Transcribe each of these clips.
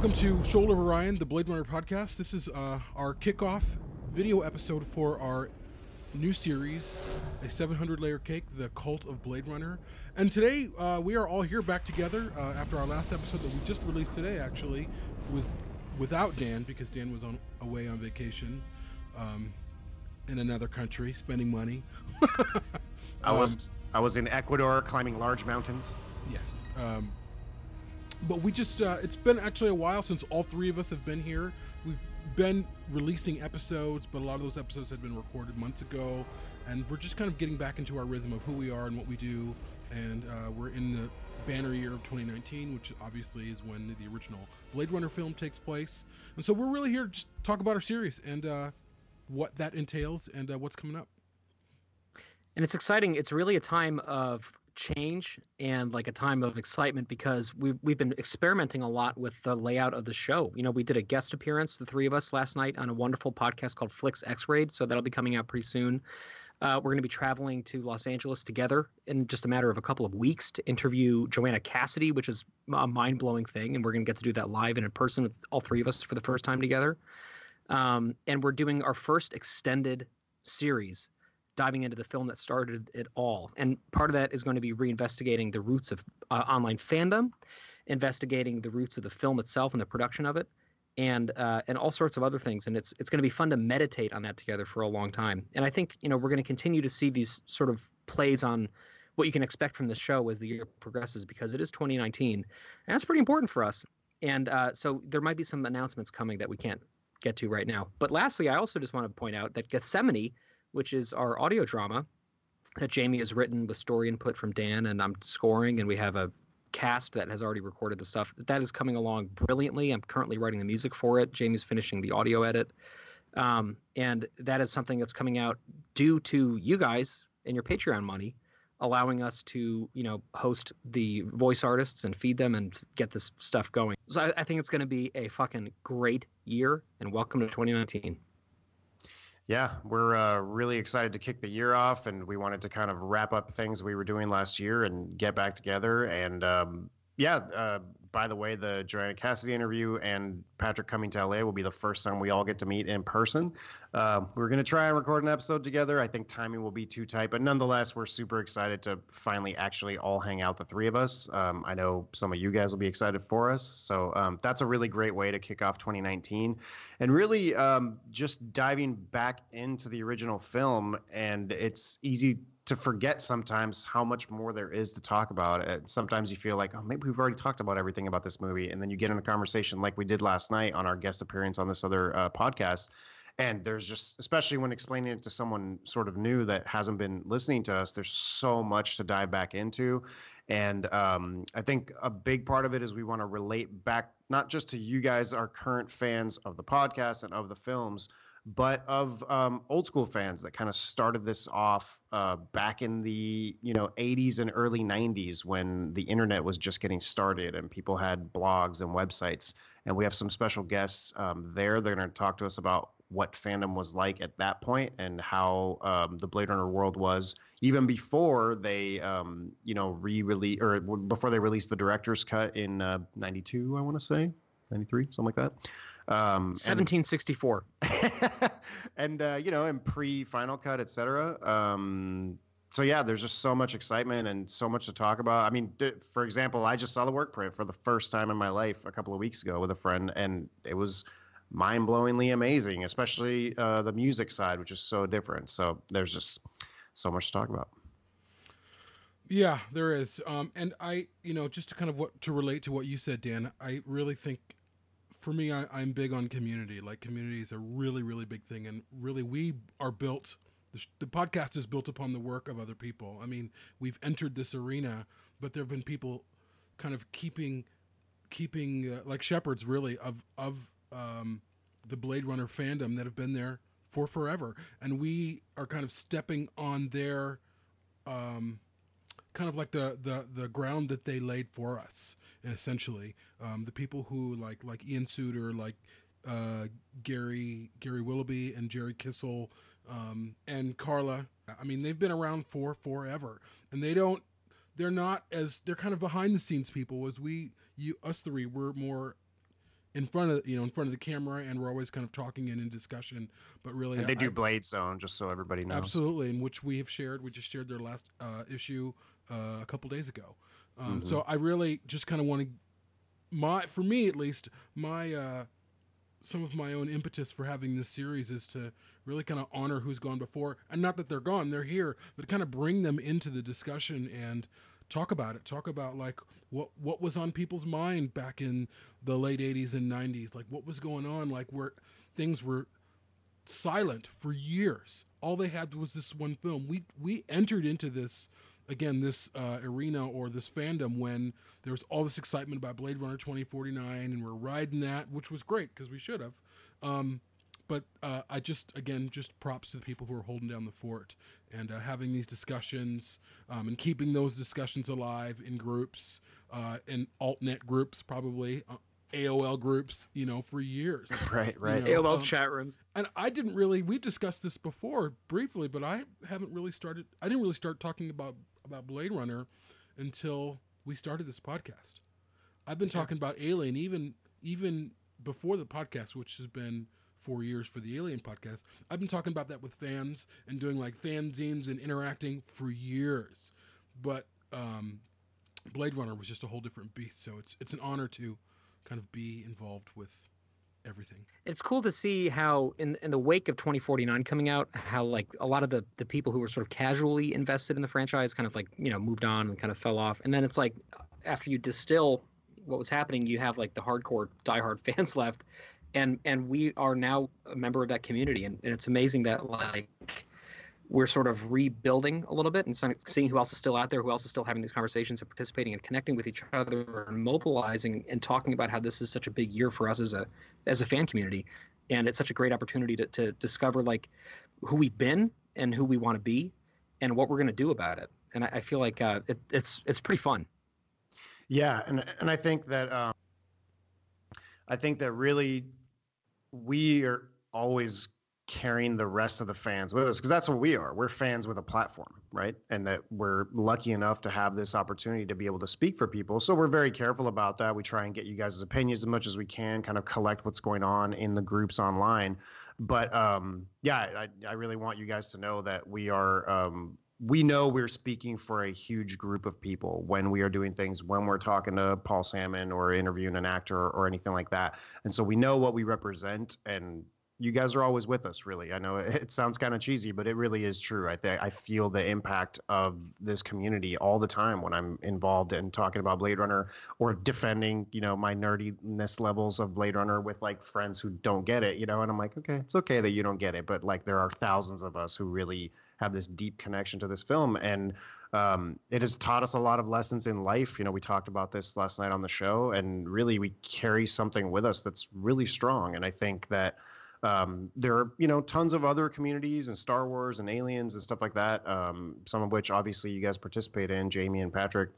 Welcome to Shoulder of Orion, the Blade Runner podcast. This is uh, our kickoff video episode for our new series, a 700 layer cake, the cult of Blade Runner. And today uh, we are all here back together uh, after our last episode that we just released today. Actually, was without Dan because Dan was on away on vacation um, in another country, spending money. I was I was in Ecuador climbing large mountains. Yes. Um, but we just, uh, it's been actually a while since all three of us have been here. We've been releasing episodes, but a lot of those episodes had been recorded months ago. And we're just kind of getting back into our rhythm of who we are and what we do. And uh, we're in the banner year of 2019, which obviously is when the original Blade Runner film takes place. And so we're really here to just talk about our series and uh, what that entails and uh, what's coming up. And it's exciting. It's really a time of change and like a time of excitement because we've we've been experimenting a lot with the layout of the show. You know, we did a guest appearance, the three of us, last night on a wonderful podcast called Flicks X-Rayed, so that'll be coming out pretty soon. Uh, we're going to be traveling to Los Angeles together in just a matter of a couple of weeks to interview Joanna Cassidy, which is a mind blowing thing, and we're going to get to do that live and in person with all three of us for the first time together. Um, and we're doing our first extended series diving into the film that started it all. And part of that is going to be reinvestigating the roots of uh, online fandom, investigating the roots of the film itself and the production of it, and uh, and all sorts of other things. And it's it's going to be fun to meditate on that together for a long time. And I think you know we're going to continue to see these sort of plays on what you can expect from the show as the year progresses because it is 2019, and that's pretty important for us. And uh, so there might be some announcements coming that we can't get to right now. But lastly, I also just want to point out that Gethsemane which is our audio drama that Jamie has written with story input from Dan, and I'm scoring, and we have a cast that has already recorded the stuff. That is coming along brilliantly. I'm currently writing the music for it. Jamie's finishing the audio edit. Um, and that is something that's coming out due to you guys and your Patreon money, allowing us to, you know, host the voice artists and feed them and get this stuff going. So I, I think it's going to be a fucking great year. And welcome to 2019 yeah, we're uh, really excited to kick the year off, and we wanted to kind of wrap up things we were doing last year and get back together. And um, yeah, uh, by the way, the Joanna Cassidy interview and Patrick coming to LA will be the first time we all get to meet in person. Uh, we're going to try and record an episode together. I think timing will be too tight, but nonetheless, we're super excited to finally actually all hang out, the three of us. Um, I know some of you guys will be excited for us. So um, that's a really great way to kick off 2019 and really um, just diving back into the original film. And it's easy to forget sometimes how much more there is to talk about. sometimes you feel like, oh, maybe we've already talked about everything about this movie, and then you get in a conversation like we did last night on our guest appearance on this other uh, podcast. And there's just, especially when explaining it to someone sort of new that hasn't been listening to us, there's so much to dive back into. And um, I think a big part of it is we want to relate back, not just to you guys, our current fans of the podcast and of the films, but of um, old school fans that kind of started this off uh, back in the you know 80s and early 90s when the internet was just getting started and people had blogs and websites. And we have some special guests um, there. They're going to talk to us about what fandom was like at that point and how um, the Blade Runner world was even before they, um, you know, re-release or before they released the director's cut in uh, '92. I want to say '93, something like that. Um, 1764. And, and uh, you know, and pre Final Cut, etc. Um, so yeah, there's just so much excitement and so much to talk about. I mean, th- for example, I just saw the work print for the first time in my life a couple of weeks ago with a friend, and it was mind-blowingly amazing, especially uh, the music side, which is so different. So there's just so much to talk about. Yeah, there is. Um, and I, you know, just to kind of what to relate to what you said, Dan, I really think for me, I, am big on community. Like community is a really, really big thing, and really we are built. The, the, podcast is built upon the work of other people. I mean, we've entered this arena, but there have been people kind of keeping, keeping uh, like shepherds, really of of um, the Blade Runner fandom that have been there for forever, and we are kind of stepping on their. Um, kind of like the the the ground that they laid for us essentially um, the people who like like ian suter like uh, gary gary willoughby and jerry kissel um, and carla i mean they've been around for forever and they don't they're not as they're kind of behind the scenes people as we you us three we're more in front of you know in front of the camera, and we're always kind of talking and in discussion. But really, And they I- do Blade Zone, just so everybody knows. Absolutely, in which we have shared. We just shared their last uh, issue uh, a couple days ago. Um, Mhm. So I really just kind of want to, my for me at least, my uh, some of my own impetus for having this series is to really kind of honor who's gone before, and not that they're gone, they're here, but kind of bring them into the discussion and talk about it. Talk about like what what was on people's mind back in the late '80s and '90s, like what was going on, like where things were silent for years. All they had was this one film. We we entered into this again this uh, arena or this fandom when there was all this excitement about Blade Runner 2049, and we're riding that, which was great because we should have. Um, but uh, I just again just props to the people who are holding down the fort and uh, having these discussions um, and keeping those discussions alive in groups uh, in altnet groups probably uh, AOL groups you know for years Right, right. know, AOL um, chat rooms. and I didn't really we discussed this before briefly, but I haven't really started I didn't really start talking about about Blade Runner until we started this podcast. I've been talking about Alien even even before the podcast, which has been four years for the Alien podcast. I've been talking about that with fans and doing like fanzines and interacting for years. But um, Blade Runner was just a whole different beast, so it's it's an honor to kind of be involved with everything. It's cool to see how in in the wake of 2049 coming out, how like a lot of the the people who were sort of casually invested in the franchise kind of like you know moved on and kind of fell off, and then it's like uh, after you distill what was happening, you have like the hardcore diehard fans left, and and we are now a member of that community, and, and it's amazing that like we're sort of rebuilding a little bit and seeing who else is still out there, who else is still having these conversations and participating and connecting with each other and mobilizing and talking about how this is such a big year for us as a as a fan community, and it's such a great opportunity to to discover like who we've been and who we want to be, and what we're going to do about it. And I, I feel like uh, it, it's it's pretty fun. Yeah, and and I think that um, I think that really we are always carrying the rest of the fans with us because that's what we are. We're fans with a platform, right? And that we're lucky enough to have this opportunity to be able to speak for people. So we're very careful about that. We try and get you guys' opinions as much as we can, kind of collect what's going on in the groups online. But um, yeah, I, I really want you guys to know that we are um, we know we're speaking for a huge group of people when we are doing things, when we're talking to Paul Sammon or interviewing an actor or anything like that. And so we know what we represent and you guys are always with us really. I know it sounds kind of cheesy, but it really is true. I think I feel the impact of this community all the time when I'm involved in talking about Blade Runner or defending, you know, my nerdiness levels of Blade Runner with like friends who don't get it, you know, and I'm like, okay, it's okay that you don't get it, but like there are thousands of us who really have this deep connection to this film and um, it has taught us a lot of lessons in life you know we talked about this last night on the show and really we carry something with us that's really strong and i think that um, there are you know tons of other communities and star wars and aliens and stuff like that um, some of which obviously you guys participate in jamie and patrick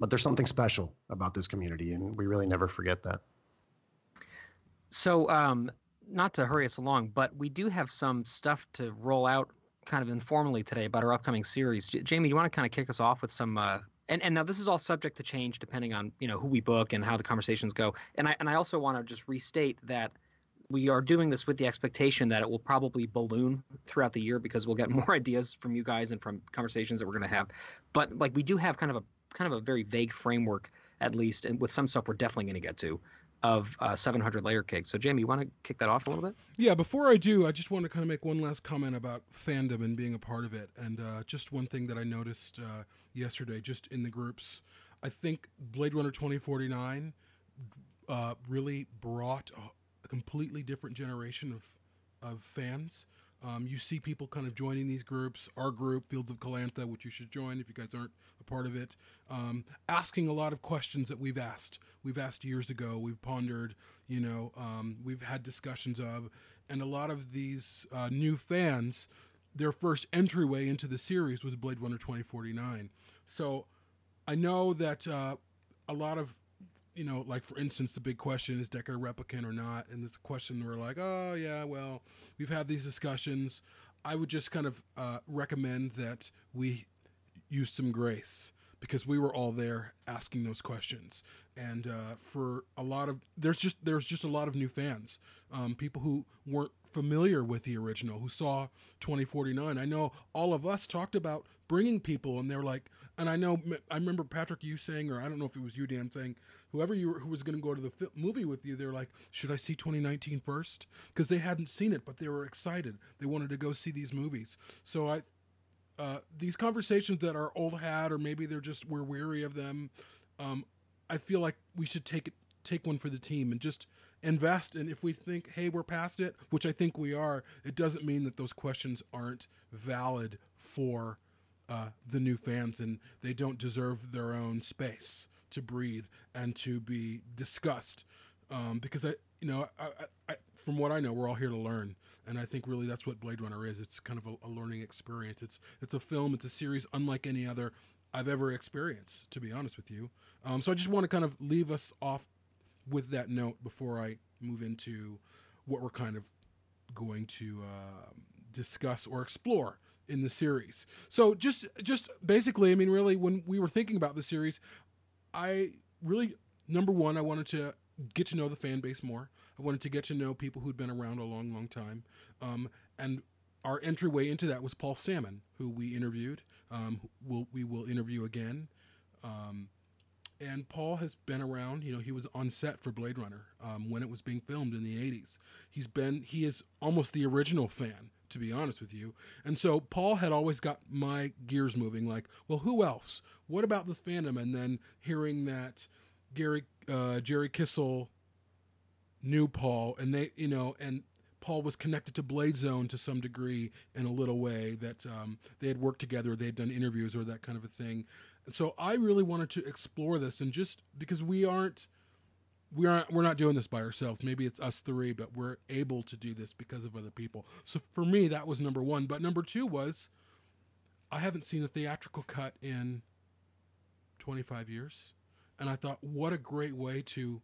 but there's something special about this community and we really never forget that So, um, not to hurry us along, but we do have some stuff to roll out kind of informally today about our upcoming series. J- Jamie, you want to kind of kick us off with some? Uh, and and now this is all subject to change depending on you know who we book and how the conversations go. And I and I also want to just restate that we are doing this with the expectation that it will probably balloon throughout the year because we'll get more ideas from you guys and from conversations that we're going to have. But like we do have kind of a kind of a very vague framework at least, and with some stuff we're definitely going to get to of uh, 700 layer cake. So Jamie, you want to kick that off a little bit? Yeah, before I do, I just want to kind of make one last comment about fandom and being a part of it. And uh, just one thing that I noticed uh, yesterday, just in the groups, I think Blade Runner 2049 uh, really brought completely different generation of, of fans. Um, you see people kind of joining these groups, our group, Fields of Calantha, which you should join if you guys aren't a part of it, um, asking a lot of questions that we've asked. We've asked years ago, we've pondered, you know, um, we've had discussions of, and a lot of these uh, new fans, their first entryway into the series was Blade Runner 2049. So I know that uh, a lot of you know, like for instance, the big question is Deckard a replicant or not? And this question we're like, oh yeah, well, we've had these discussions. I would just kind of uh, recommend that we use some grace. because we were all there asking those questions. And uh, for a lot of there's just there's just a lot of new fans, um, people who weren't familiar with the original, who saw 2049. I know all of us talked about bringing people, and they're like, and I know I remember Patrick you saying, or I don't know if it was you Dan saying, whoever you were, who was going to go to the fi- movie with you, they're like, should I see 2019 first? Because they hadn't seen it, but they were excited. They wanted to go see these movies. So I uh, these conversations that are old hat or maybe they're just we're weary of them um, i feel like we should take it take one for the team and just invest and if we think hey we're past it which i think we are it doesn't mean that those questions aren't valid for uh, the new fans and they don't deserve their own space to breathe and to be discussed um, because i you know I, I, I, from what i know we're all here to learn and I think really that's what Blade Runner is. It's kind of a, a, learning experience. It's it's a film. It's a series unlike any other I've ever experienced. To be honest with you, um, so I just want to kind of leave us off with that note before I move into what we're kind of going to uh, discuss or explore in the series. So just just basically, I mean, really, when we were thinking about the series, I really number one, I wanted to get to know the fan base more. I wanted to get to know people who'd been around a long, long time. Um, and our entryway into that was Paul Sammon, who we interviewed. Um, we'll, we will interview again. Um, and Paul has been around. You know, he was on set for Blade Runner um, when it was being filmed in the '80s. He's been he is almost the original fan, to be honest with you. And so Paul had always got my gears moving. Like, well, who else? What about this fandom? And then hearing that Gary uh, Jerry Kissel knew Paul, and they, you know, and Paul was connected to Blade Zone to some degree in a little way that um, they had worked together, they had done interviews or that kind of a thing. And so I really wanted to explore this, and just because we aren't, we aren't, we're not doing this by ourselves. Maybe it's us three, but we're able to do this because of other people. So for me, that was number one. But number two was, I haven't seen a theatrical cut in 25 years, and I thought, what a great way to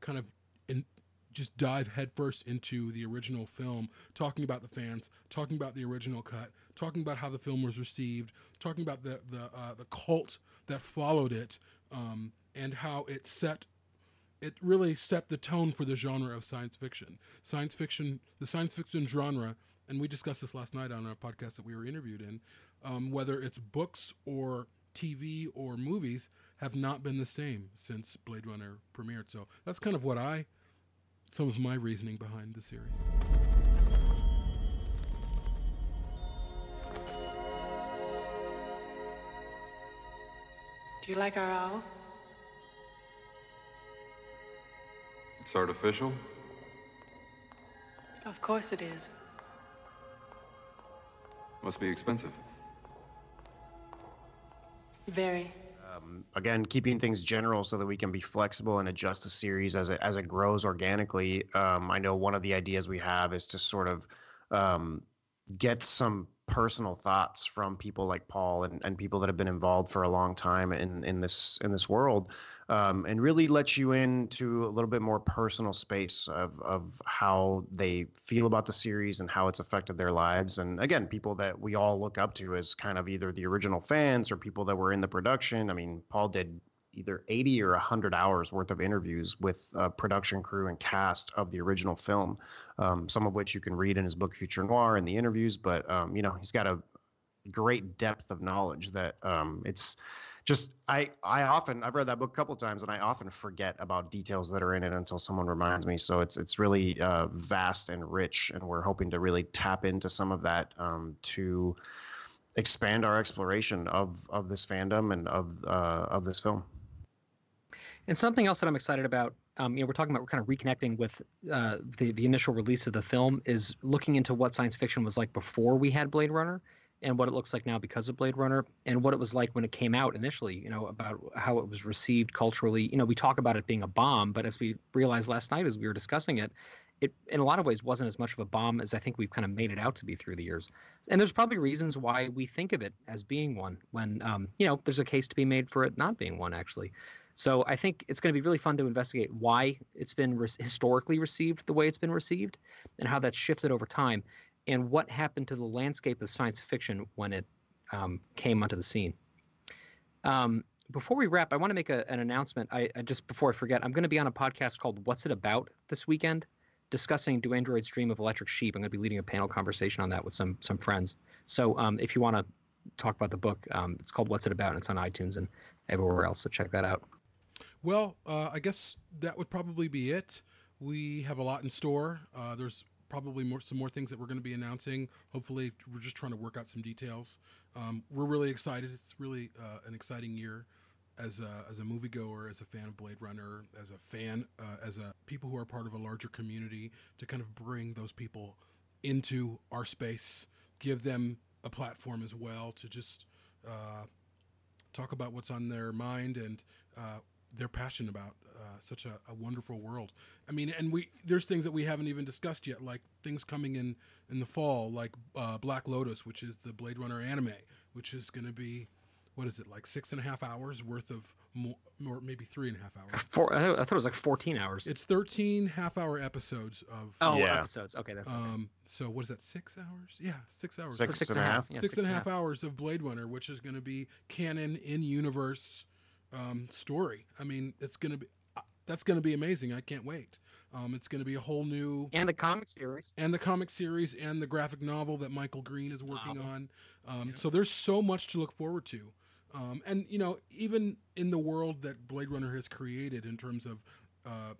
kind of in, just dive headfirst into the original film, talking about the fans, talking about the original cut, talking about how the film was received, talking about the the uh, the cult that followed it, um, and how it set it really set the tone for the genre of science fiction. Science fiction, the science fiction genre, and we discussed this last night on our podcast that we were interviewed in. Um, whether it's books or TV or movies, have not been the same since Blade Runner premiered. So that's kind of what I some of my reasoning behind the series. Do you like our owl? It's artificial? Of course it is. Must be expensive. Very. Um, again, keeping things general so that we can be flexible and adjust the series as it as it grows organically. Um, I know one of the ideas we have is to sort of um, get some personal thoughts from people like Paul and, and people that have been involved for a long time in in this in this world um, and really lets you into a little bit more personal space of, of how they feel about the series and how it's affected their lives. And again, people that we all look up to as kind of either the original fans or people that were in the production. I mean, Paul did either 80 or 100 hours worth of interviews with uh, production crew and cast of the original film, um, some of which you can read in his book Future Noir and the interviews. But, um, you know, he's got a great depth of knowledge that um, it's just I I often I've read that book a couple times and I often forget about details that are in it until someone reminds me. So it's it's really uh, vast and rich, and we're hoping to really tap into some of that um, to expand our exploration of of this fandom and of uh, of this film. And something else that I'm excited about, um, you know, we're talking about we're kind of reconnecting with uh, the the initial release of the film is looking into what science fiction was like before we had Blade Runner and what it looks like now because of Blade Runner and what it was like when it came out initially, you know, about how it was received culturally. You know, we talk about it being a bomb, but as we realized last night as we were discussing it, it in a lot of ways wasn't as much of a bomb as I think we've kind of made it out to be through the years. And there's probably reasons why we think of it as being one when, um, you know, there's a case to be made for it not being one, actually. So I think it's going to be really fun to investigate why it's been re- historically received the way it's been received and how that's shifted over time and what happened to the landscape of science fiction when it um, came onto the scene. Um, before we wrap, I want to make a, an announcement. I, I just before I forget, I'm going to be on a podcast called "What's It About" this weekend, discussing "Do Androids Dream of Electric Sheep?" I'm going to be leading a panel conversation on that with some some friends. So um, if you want to talk about the book, um, it's called "What's It About" and it's on iTunes and everywhere else. So check that out. Well, uh, I guess that would probably be it. We have a lot in store. Uh, there's probably more some more things that we're going to be announcing. Hopefully, we're just trying to work out some details. Um, we're really excited. It's really uh, an exciting year as a, as a moviegoer, as a fan of Blade Runner, as a fan, uh, as a people who are part of a larger community to kind of bring those people into our space, give them a platform as well to just uh, talk about what's on their mind and they're passionate about uh, such a, a, wonderful world. I mean, and we there's things that we haven't even discussed yet, like things coming in in the fall, like uh, Black Lotus, which is the Blade Runner anime, which is going to be what is it like six and a half hours worth of more, more maybe three and a half hours. Four, I thought it was like 14 hours. It's 13 half hour episodes of. Oh, yeah. episodes. Okay, that's okay. Um, so what is that? Six hours? Yeah, six hours. Six, six and a half. Yeah, six, six and a half hours of Blade Runner, which is going to be canon in universe um, story. I mean, it's going to be uh, that's to be amazing. I can't wait. Um, it's going to be a whole new and the comic series and the comic series and the graphic novel that Michael Green is working wow. on. Um, So there's so much to look forward to. Um, and you know, even in the world that Blade Runner has created in terms of uh,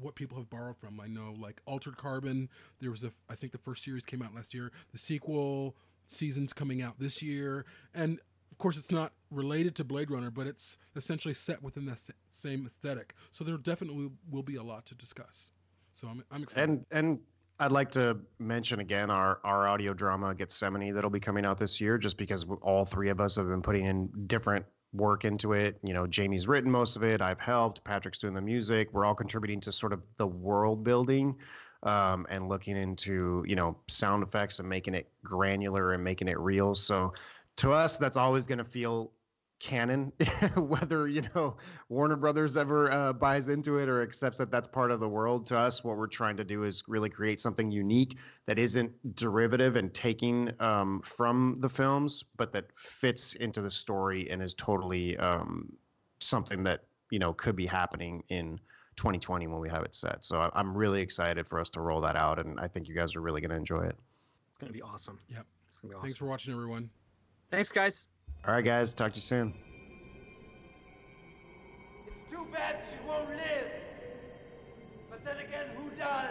what people have borrowed from, I know like Altered Carbon. There was a, I think the first series came out last year. The sequel seasons coming out this year, and of course, it's not related to Blade Runner, but it's essentially set within the same aesthetic. So there definitely will be a lot to discuss. So I'm, I'm excited. And and I'd like to mention again our our audio drama Gethsemane that'll be coming out this year, just because all three of us have been putting in different work into it. You know, Jamie's written most of it. I've helped. Patrick's doing the music. We're all contributing to sort of the world building um, and looking into you know sound effects and making it granular and making it real. So to us, that's always going to feel canon whether you know warner brothers ever uh, buys into it or accepts that that's part of the world. To us what we're trying to do is really create something unique that isn't derivative and taking um, from the films but that fits into the story and is totally um, something that you know could be happening in 2020 when we have it set. So i'm really excited for us to roll that out and i think you guys are really going to enjoy it. It's going to be awesome. Yep. It's going to be awesome thanks for watching everyone thanks guys all right, guys. Talk to you soon. It's too bad she won't live. But then again, who does?